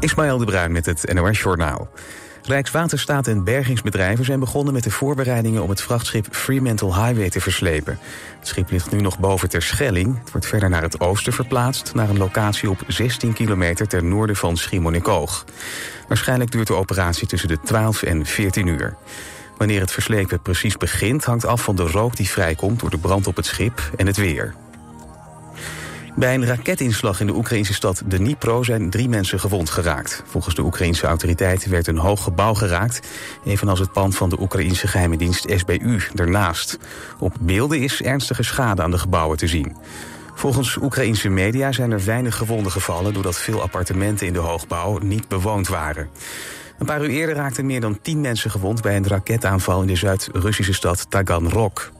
Ismaël de Bruin met het NOS Journaal. Rijkswaterstaat en bergingsbedrijven zijn begonnen met de voorbereidingen om het vrachtschip Fremantle Highway te verslepen. Het schip ligt nu nog boven ter Schelling. Het wordt verder naar het oosten verplaatst, naar een locatie op 16 kilometer ten noorden van Schiermonnikoog. Waarschijnlijk duurt de operatie tussen de 12 en 14 uur. Wanneer het verslepen precies begint hangt af van de rook die vrijkomt door de brand op het schip en het weer. Bij een raketinslag in de Oekraïnse stad Dnipro zijn drie mensen gewond geraakt. Volgens de Oekraïnse autoriteiten werd een hoog gebouw geraakt, evenals het pand van de Oekraïnse geheime dienst SBU ernaast. Op beelden is ernstige schade aan de gebouwen te zien. Volgens Oekraïnse media zijn er weinig gewonden gevallen doordat veel appartementen in de hoogbouw niet bewoond waren. Een paar uur eerder raakten meer dan tien mensen gewond bij een raketaanval in de Zuid-Russische stad Taganrog.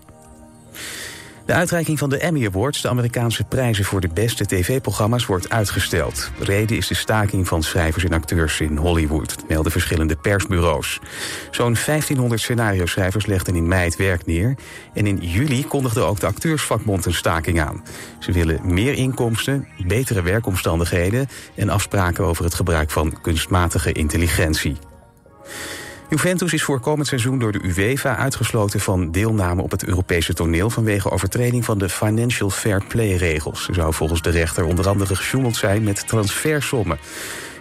De uitreiking van de Emmy Awards, de Amerikaanse prijzen voor de beste tv-programma's, wordt uitgesteld. Reden is de staking van schrijvers en acteurs in Hollywood, melden verschillende persbureaus. Zo'n 1500 scenario-schrijvers legden in mei het werk neer. En in juli kondigde ook de acteursvakbond een staking aan. Ze willen meer inkomsten, betere werkomstandigheden en afspraken over het gebruik van kunstmatige intelligentie. Juventus is voor komend seizoen door de UEFA uitgesloten van deelname op het Europese toneel vanwege overtreding van de Financial Fair Play-regels. Er zou volgens de rechter onder andere gesjoemeld zijn met transfersommen.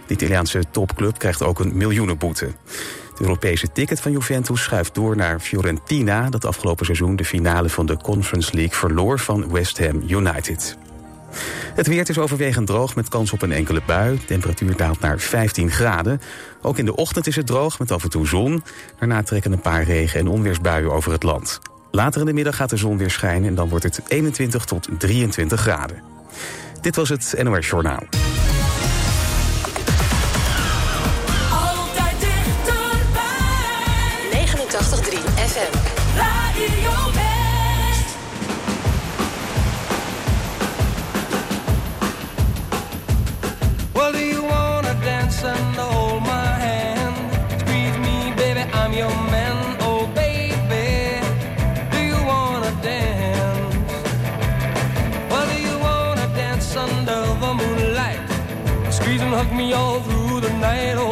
De Italiaanse topclub krijgt ook een miljoenenboete. Het Europese ticket van Juventus schuift door naar Fiorentina, dat afgelopen seizoen de finale van de Conference League verloor van West Ham United. Het weer is overwegend droog met kans op een enkele bui. Temperatuur daalt naar 15 graden. Ook in de ochtend is het droog met af en toe zon. Daarna trekken een paar regen- en onweersbuien over het land. Later in de middag gaat de zon weer schijnen en dan wordt het 21 tot 23 graden. Dit was het NOS Journaal. Through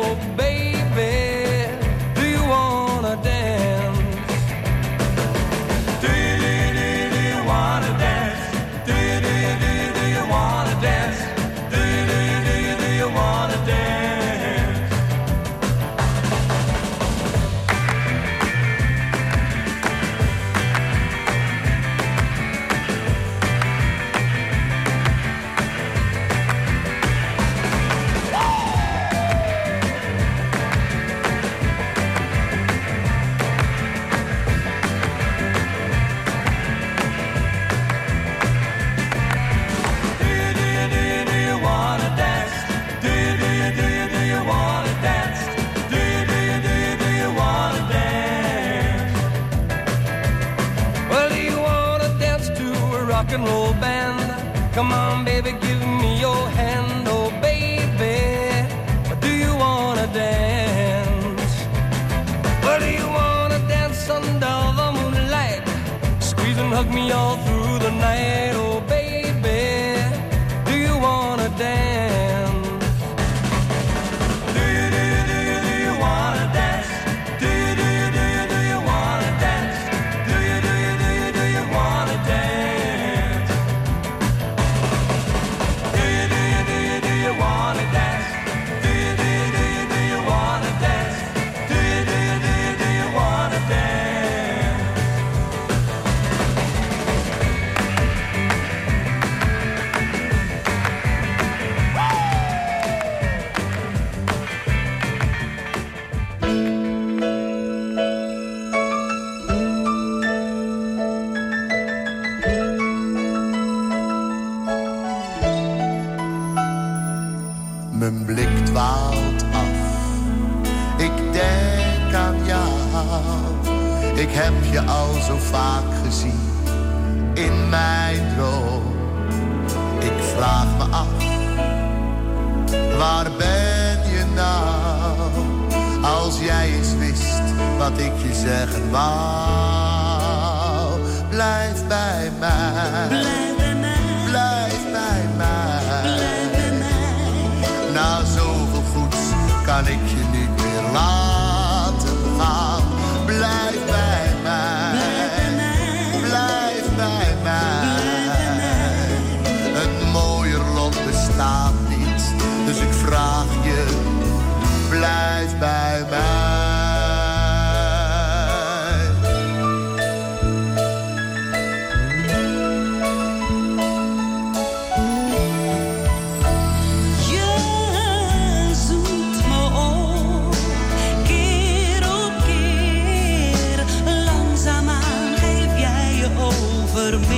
over meer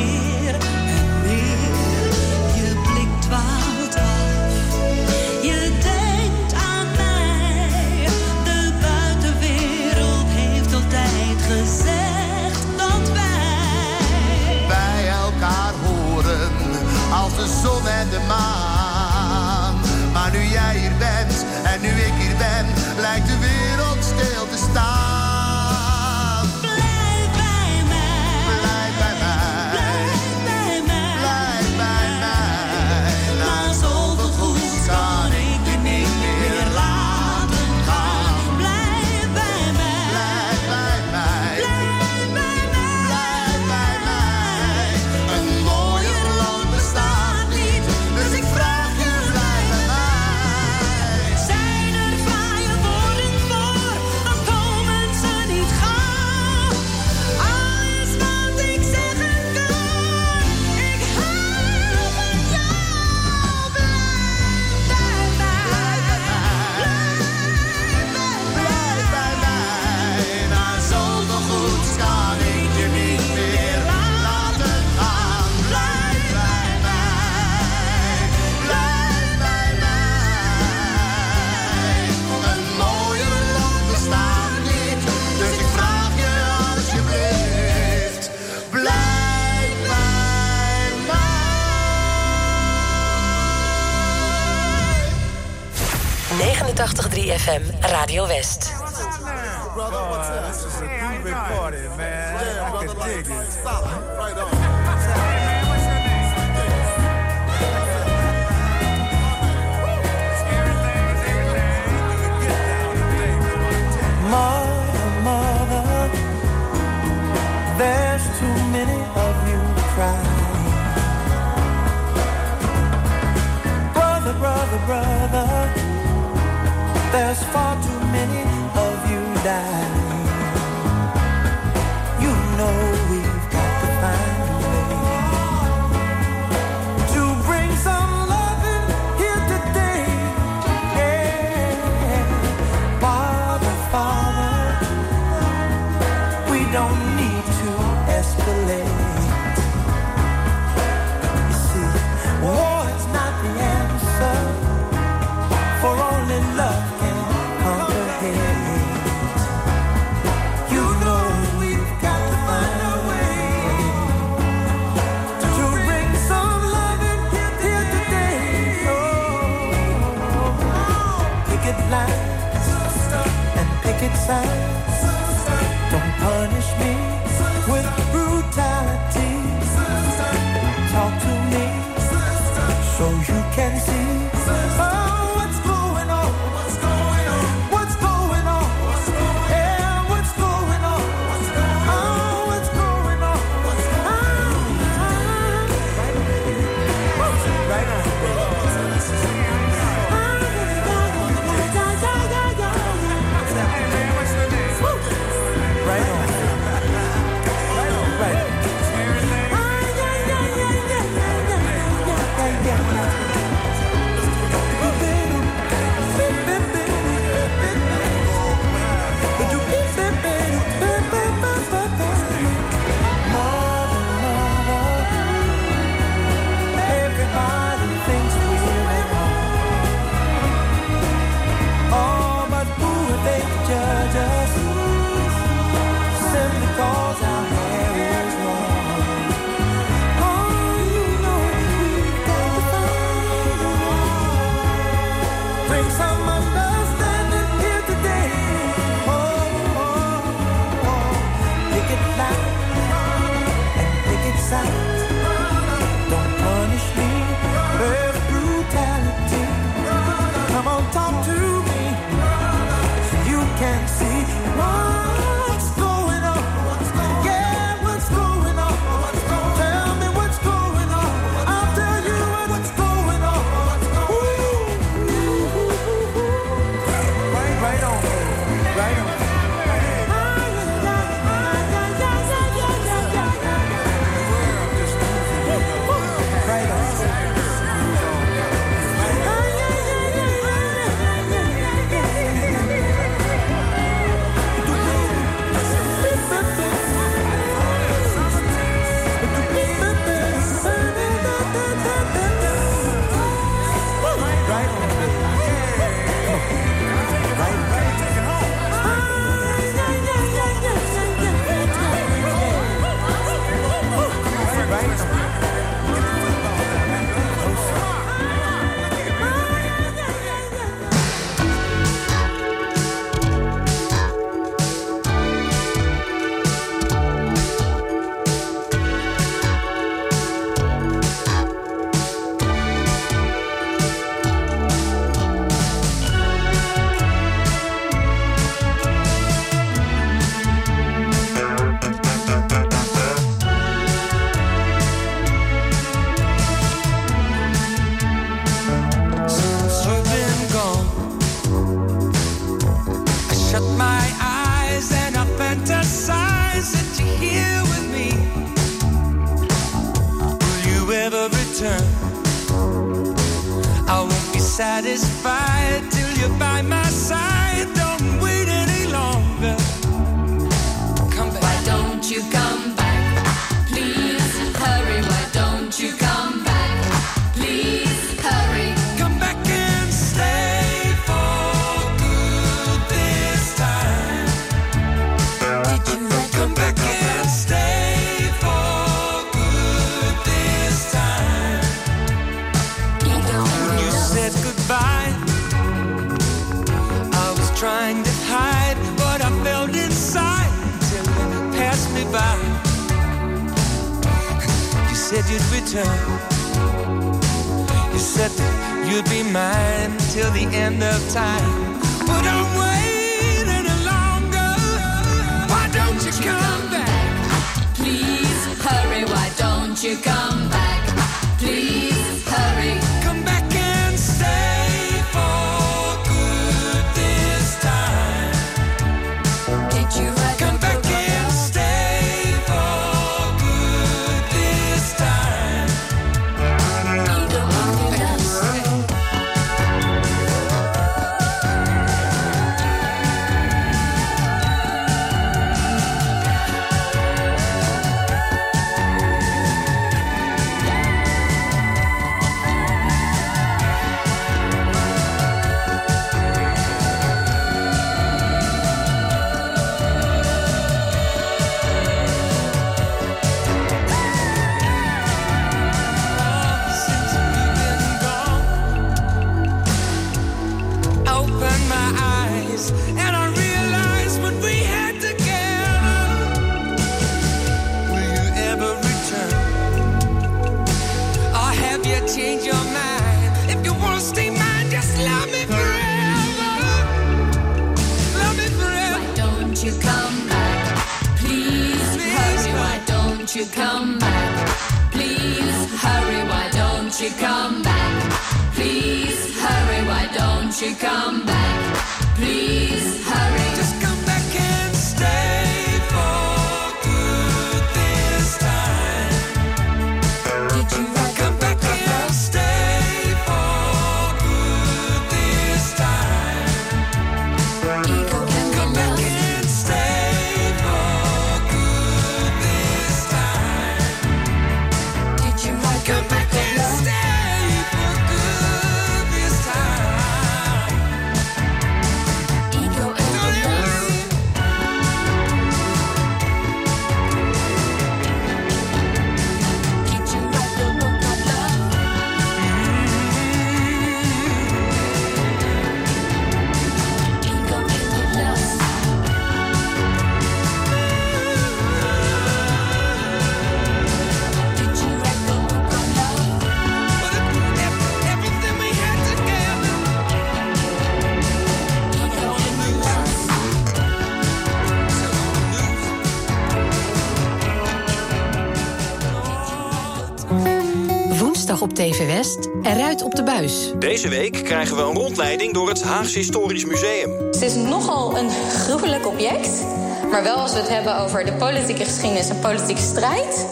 Op TV West, eruit op de buis. Deze week krijgen we een rondleiding door het Haagse Historisch Museum. Het is nogal een gruwelijk object. Maar wel als we het hebben over de politieke geschiedenis en politieke strijd...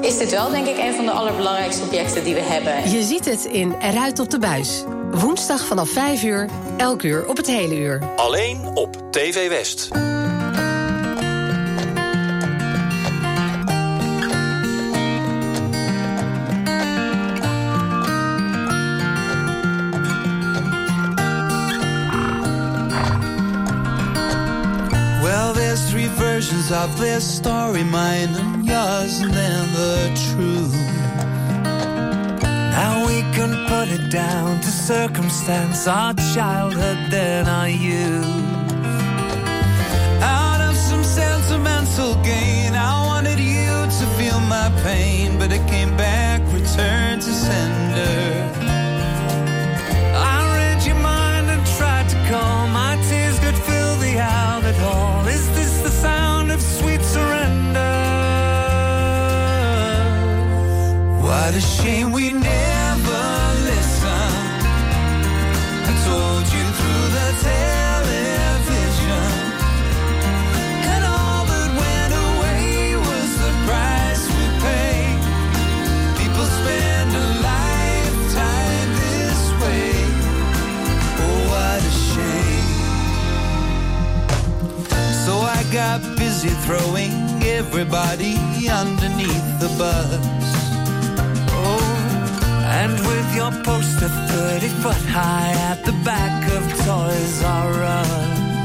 is dit wel, denk ik, een van de allerbelangrijkste objecten die we hebben. Je ziet het in Eruit op de buis. Woensdag vanaf 5 uur, elk uur op het hele uur. Alleen op TV West. Versions of this story, mine and yours, and then the truth. Now we can put it down to circumstance, our childhood, then our youth. Out of some sentimental gain, I wanted you to feel my pain, but it came back, returned to sender. What a shame we never listened. I told you through the television. And all that went away was the price we paid. People spend a lifetime this way. Oh, what a shame. So I got busy throwing everybody underneath the bus. And with your poster 30 foot high at the back of Toys R Us.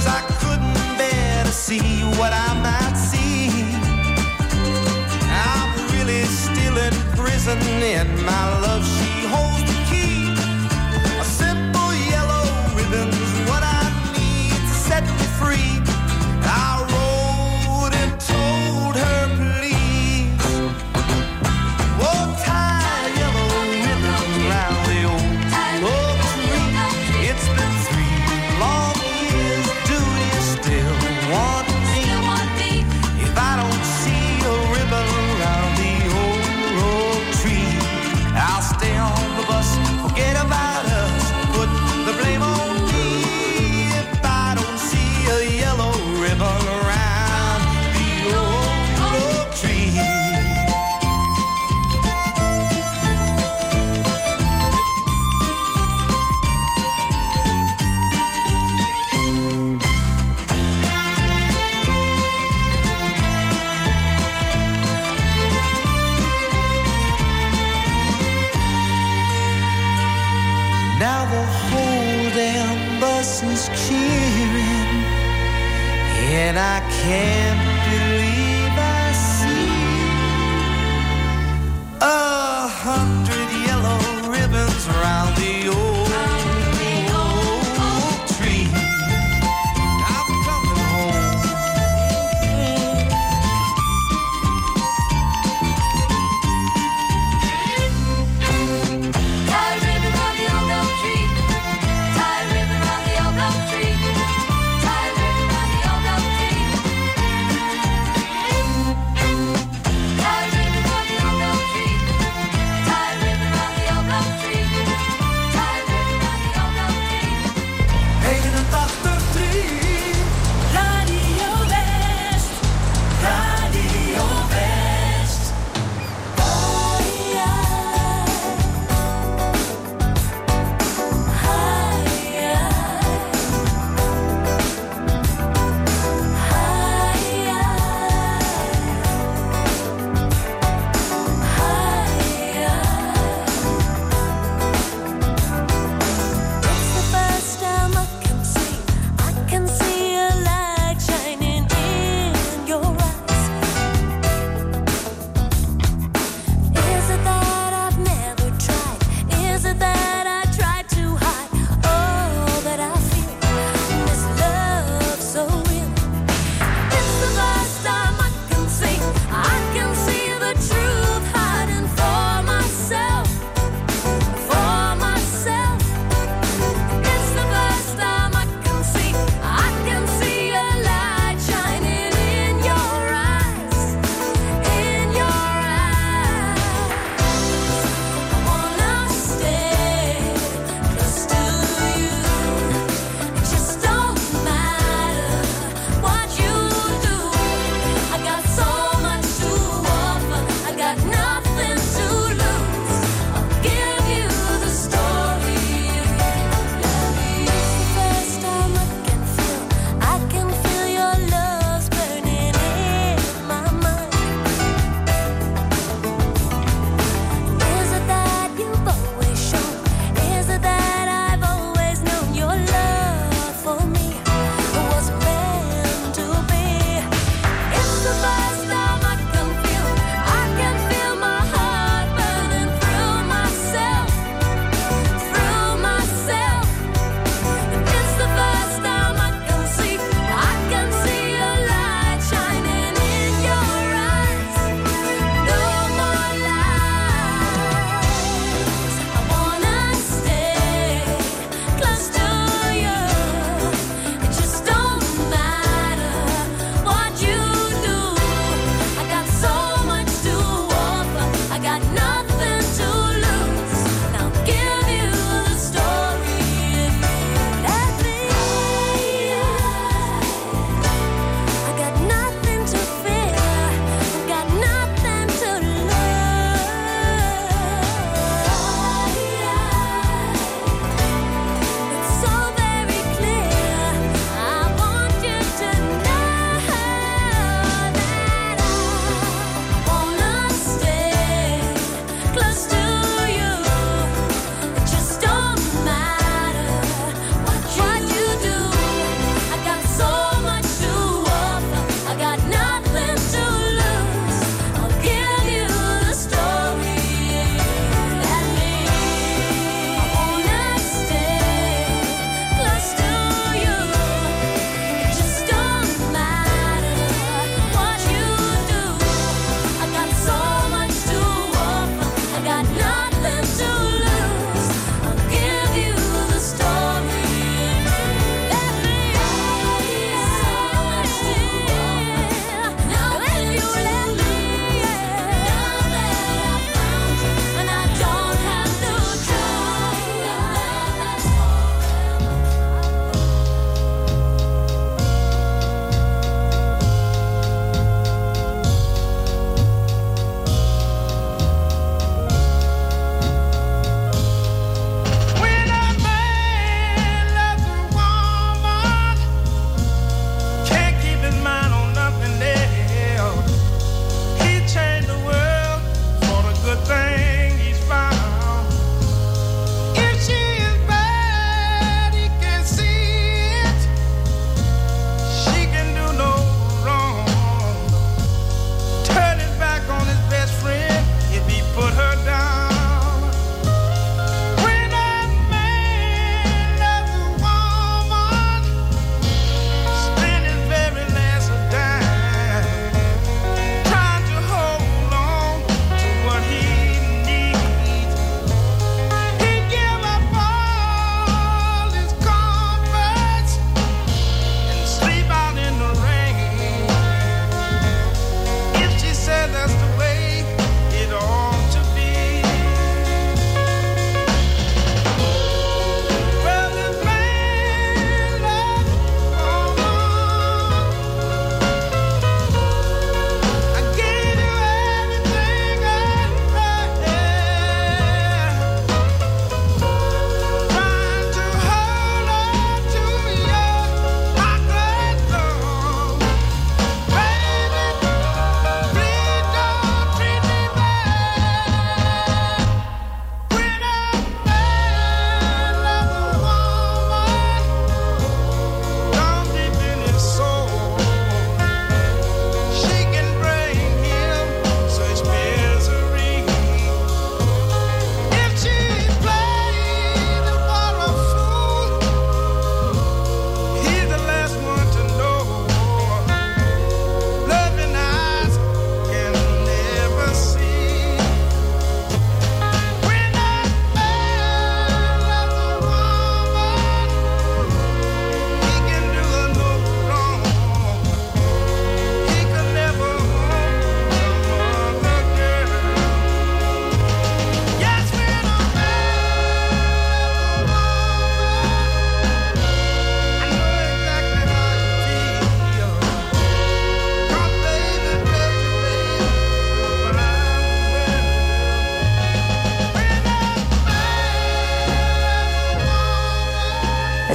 Cause I couldn't bear to see what I might see. I'm really still in prison in my love sheet.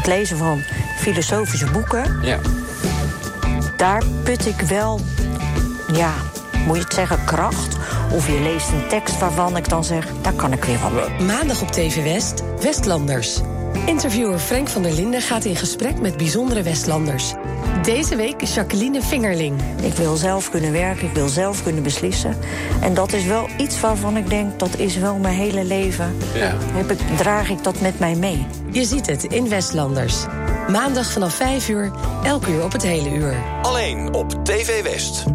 Het lezen van filosofische boeken, Ja. daar put ik wel, ja, moet je het zeggen, kracht. Of je leest een tekst waarvan ik dan zeg, daar kan ik weer wat mee. Maandag op TV West, Westlanders. Interviewer Frank van der Linden gaat in gesprek met bijzondere Westlanders. Deze week Jacqueline Vingerling. Ik wil zelf kunnen werken, ik wil zelf kunnen beslissen. En dat is wel iets waarvan ik denk, dat is wel mijn hele leven. Ja. Heb ik, draag ik dat met mij mee. Je ziet het in Westlanders. Maandag vanaf 5 uur, elk uur op het hele uur. Alleen op TV West.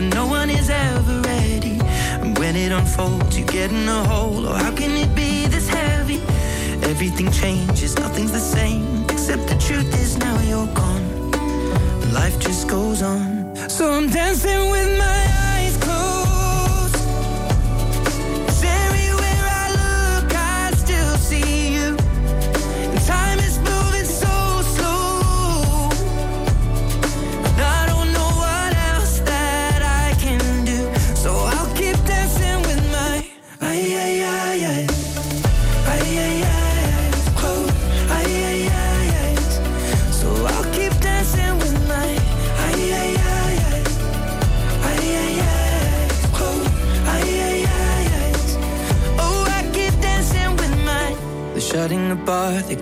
No one is ever ready. And when it unfolds, you get in a hole. Oh, how can it be this heavy? Everything changes, nothing's the same. Except the truth is now you're gone. Life just goes on. So I'm dancing with my eyes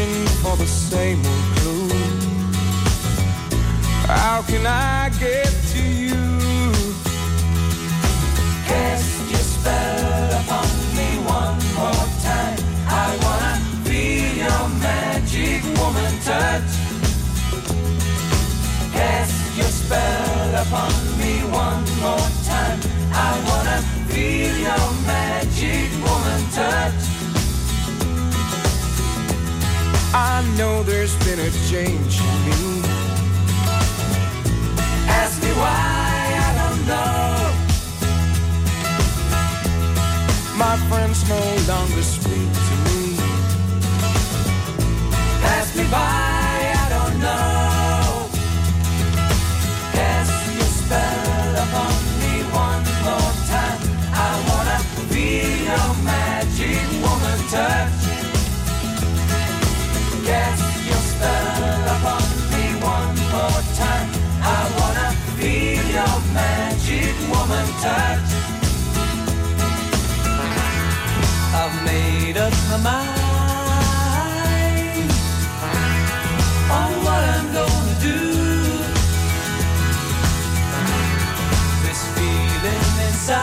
searching for the same old clue. How can I get to you? Cast your spell upon me one more time. I wanna feel your magic woman touch. Cast your spell upon me one more time. I wanna feel your magic woman touch. I know there's been a change in me. Ask me why, I don't know. My friends no longer speak to me. Pass me by. touch. I've made up my mind on what I'm gonna do. This feeling inside,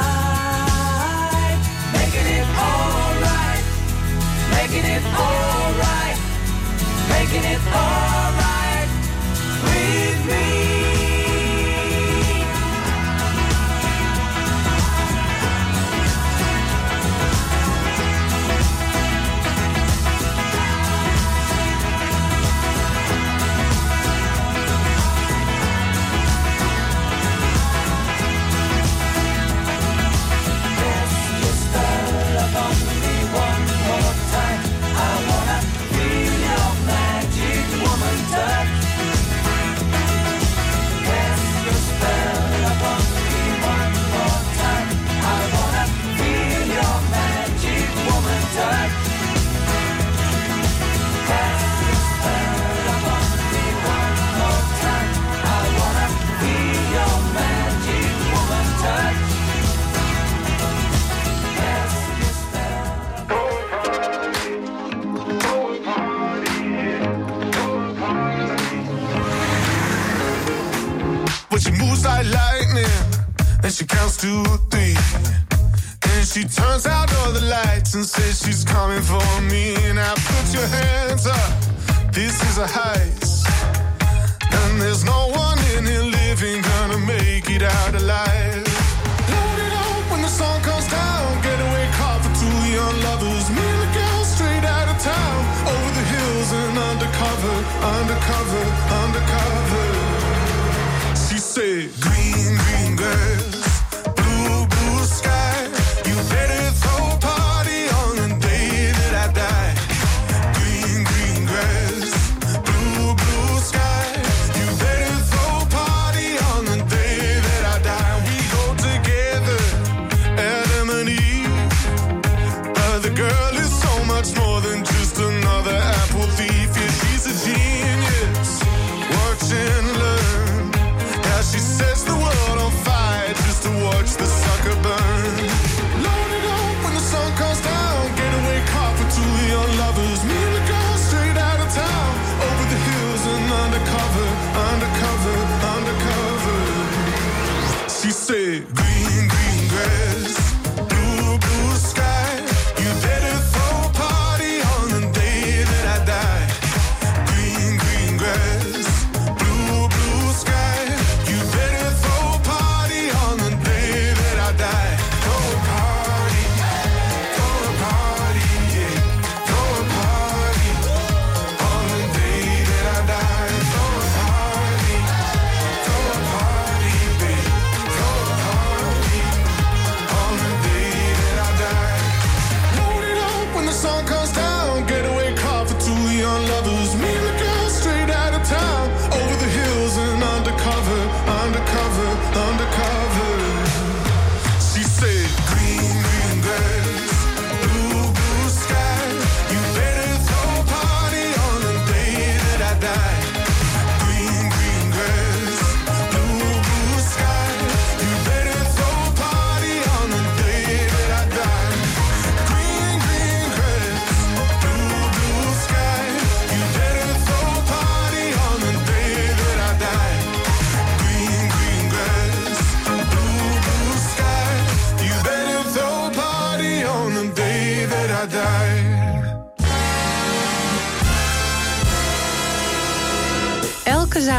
making it alright, making it alright, making it alright.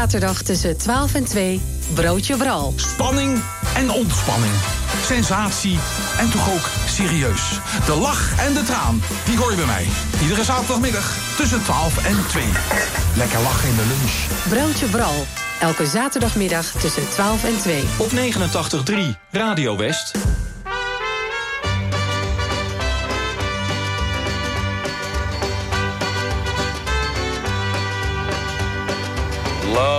Zaterdag tussen 12 en 2, Broodje Bral. Spanning en ontspanning. Sensatie en toch ook serieus. De lach en de traan, die hoor je bij mij. Iedere zaterdagmiddag tussen 12 en 2. Lekker lachen in de lunch. Broodje Bral. Elke zaterdagmiddag tussen 12 en 2. Op 89.3 Radio West. Love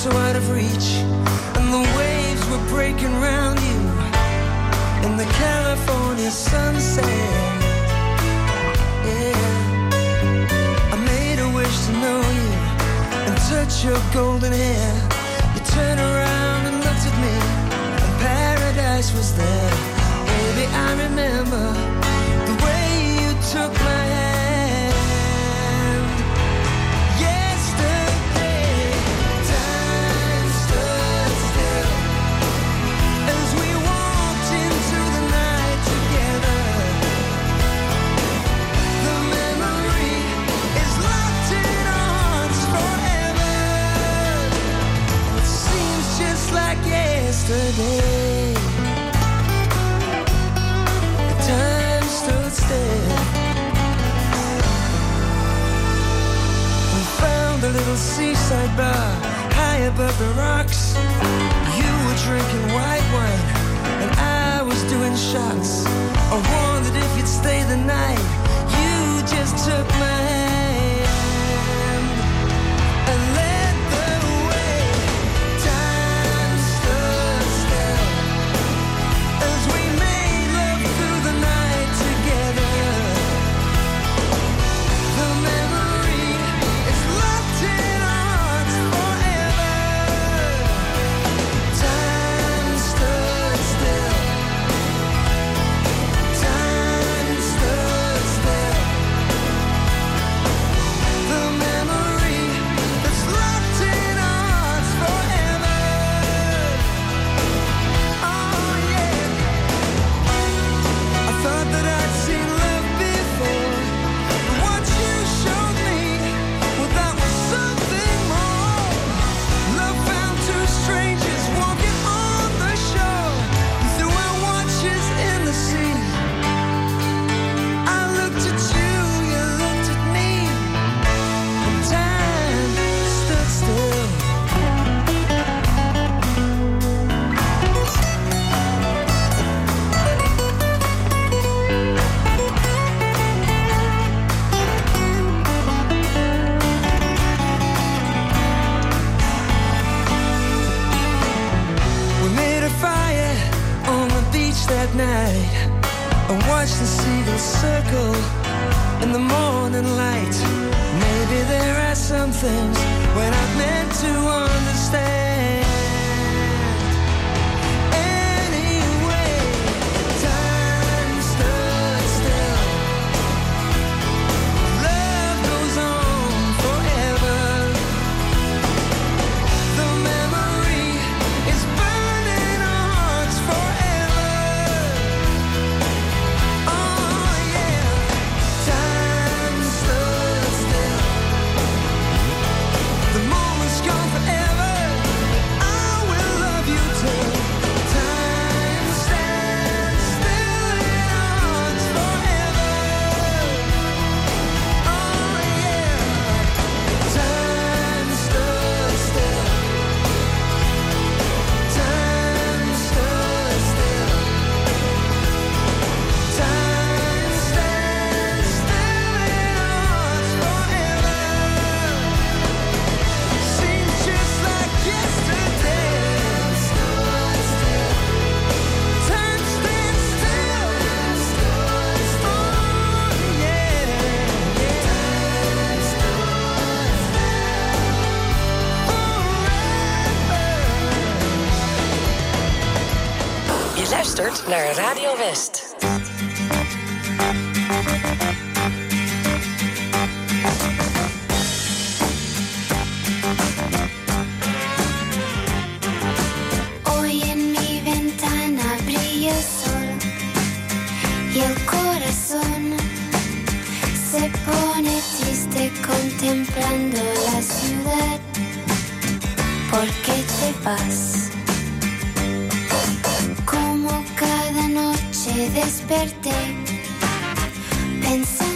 so out of reach. And the waves were breaking round you in the California sunset. Yeah, I made a wish to know you and touch your golden hair. You turned around and looked at me, and paradise was there. Baby, I remember the way you took my hand. Yesterday. Time stood still. We found a little seaside bar high above the rocks. You were drinking white wine and I was doing shots. I wondered if you'd stay the night. You just took my hand twinkle in the morning light. Maybe there are some things when I meant to understand. naar Radio West. desperté. Pensando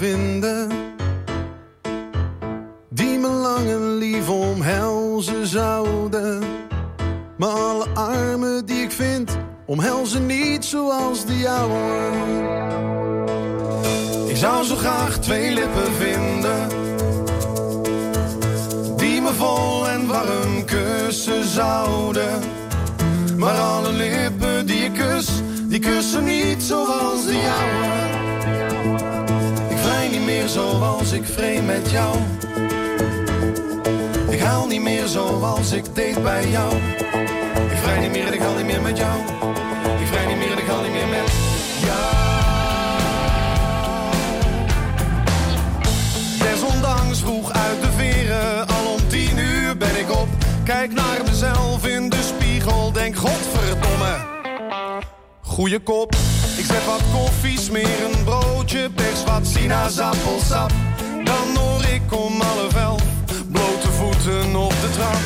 vinden Kijk naar mezelf in de spiegel, denk godverdomme. Goeie kop, ik zet wat koffie, smeer een broodje, pers wat sinaasappelsap. Dan hoor ik om half elf, blote voeten op de trap.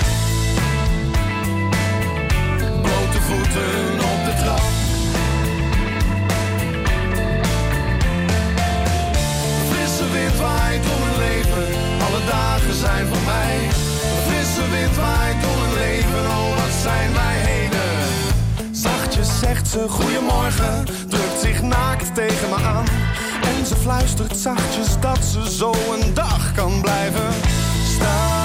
Blote voeten op de trap. Frisse wind waait door mijn leven, alle dagen zijn voor Frisse wind waait door leven, oh wat zijn wij heden. Zachtjes zegt ze goedemorgen, drukt zich naakt tegen me aan. En ze fluistert zachtjes dat ze zo een dag kan blijven staan.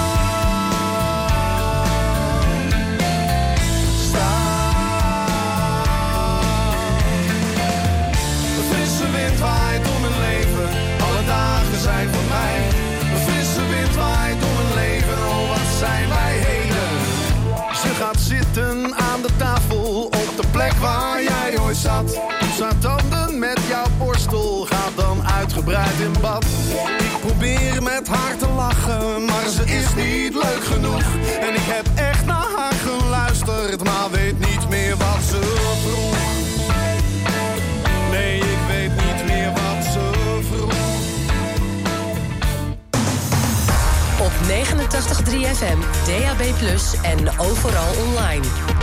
Plek waar jij ooit zat. Doet haar tanden met jouw borstel, gaat dan uitgebreid in bad. Ik probeer met haar te lachen, maar ze is niet leuk genoeg. En ik heb echt naar haar geluisterd, maar weet niet meer wat ze vroeg. Nee, ik weet niet meer wat ze vroeg. Op 89.3 FM, DAB+, en overal online.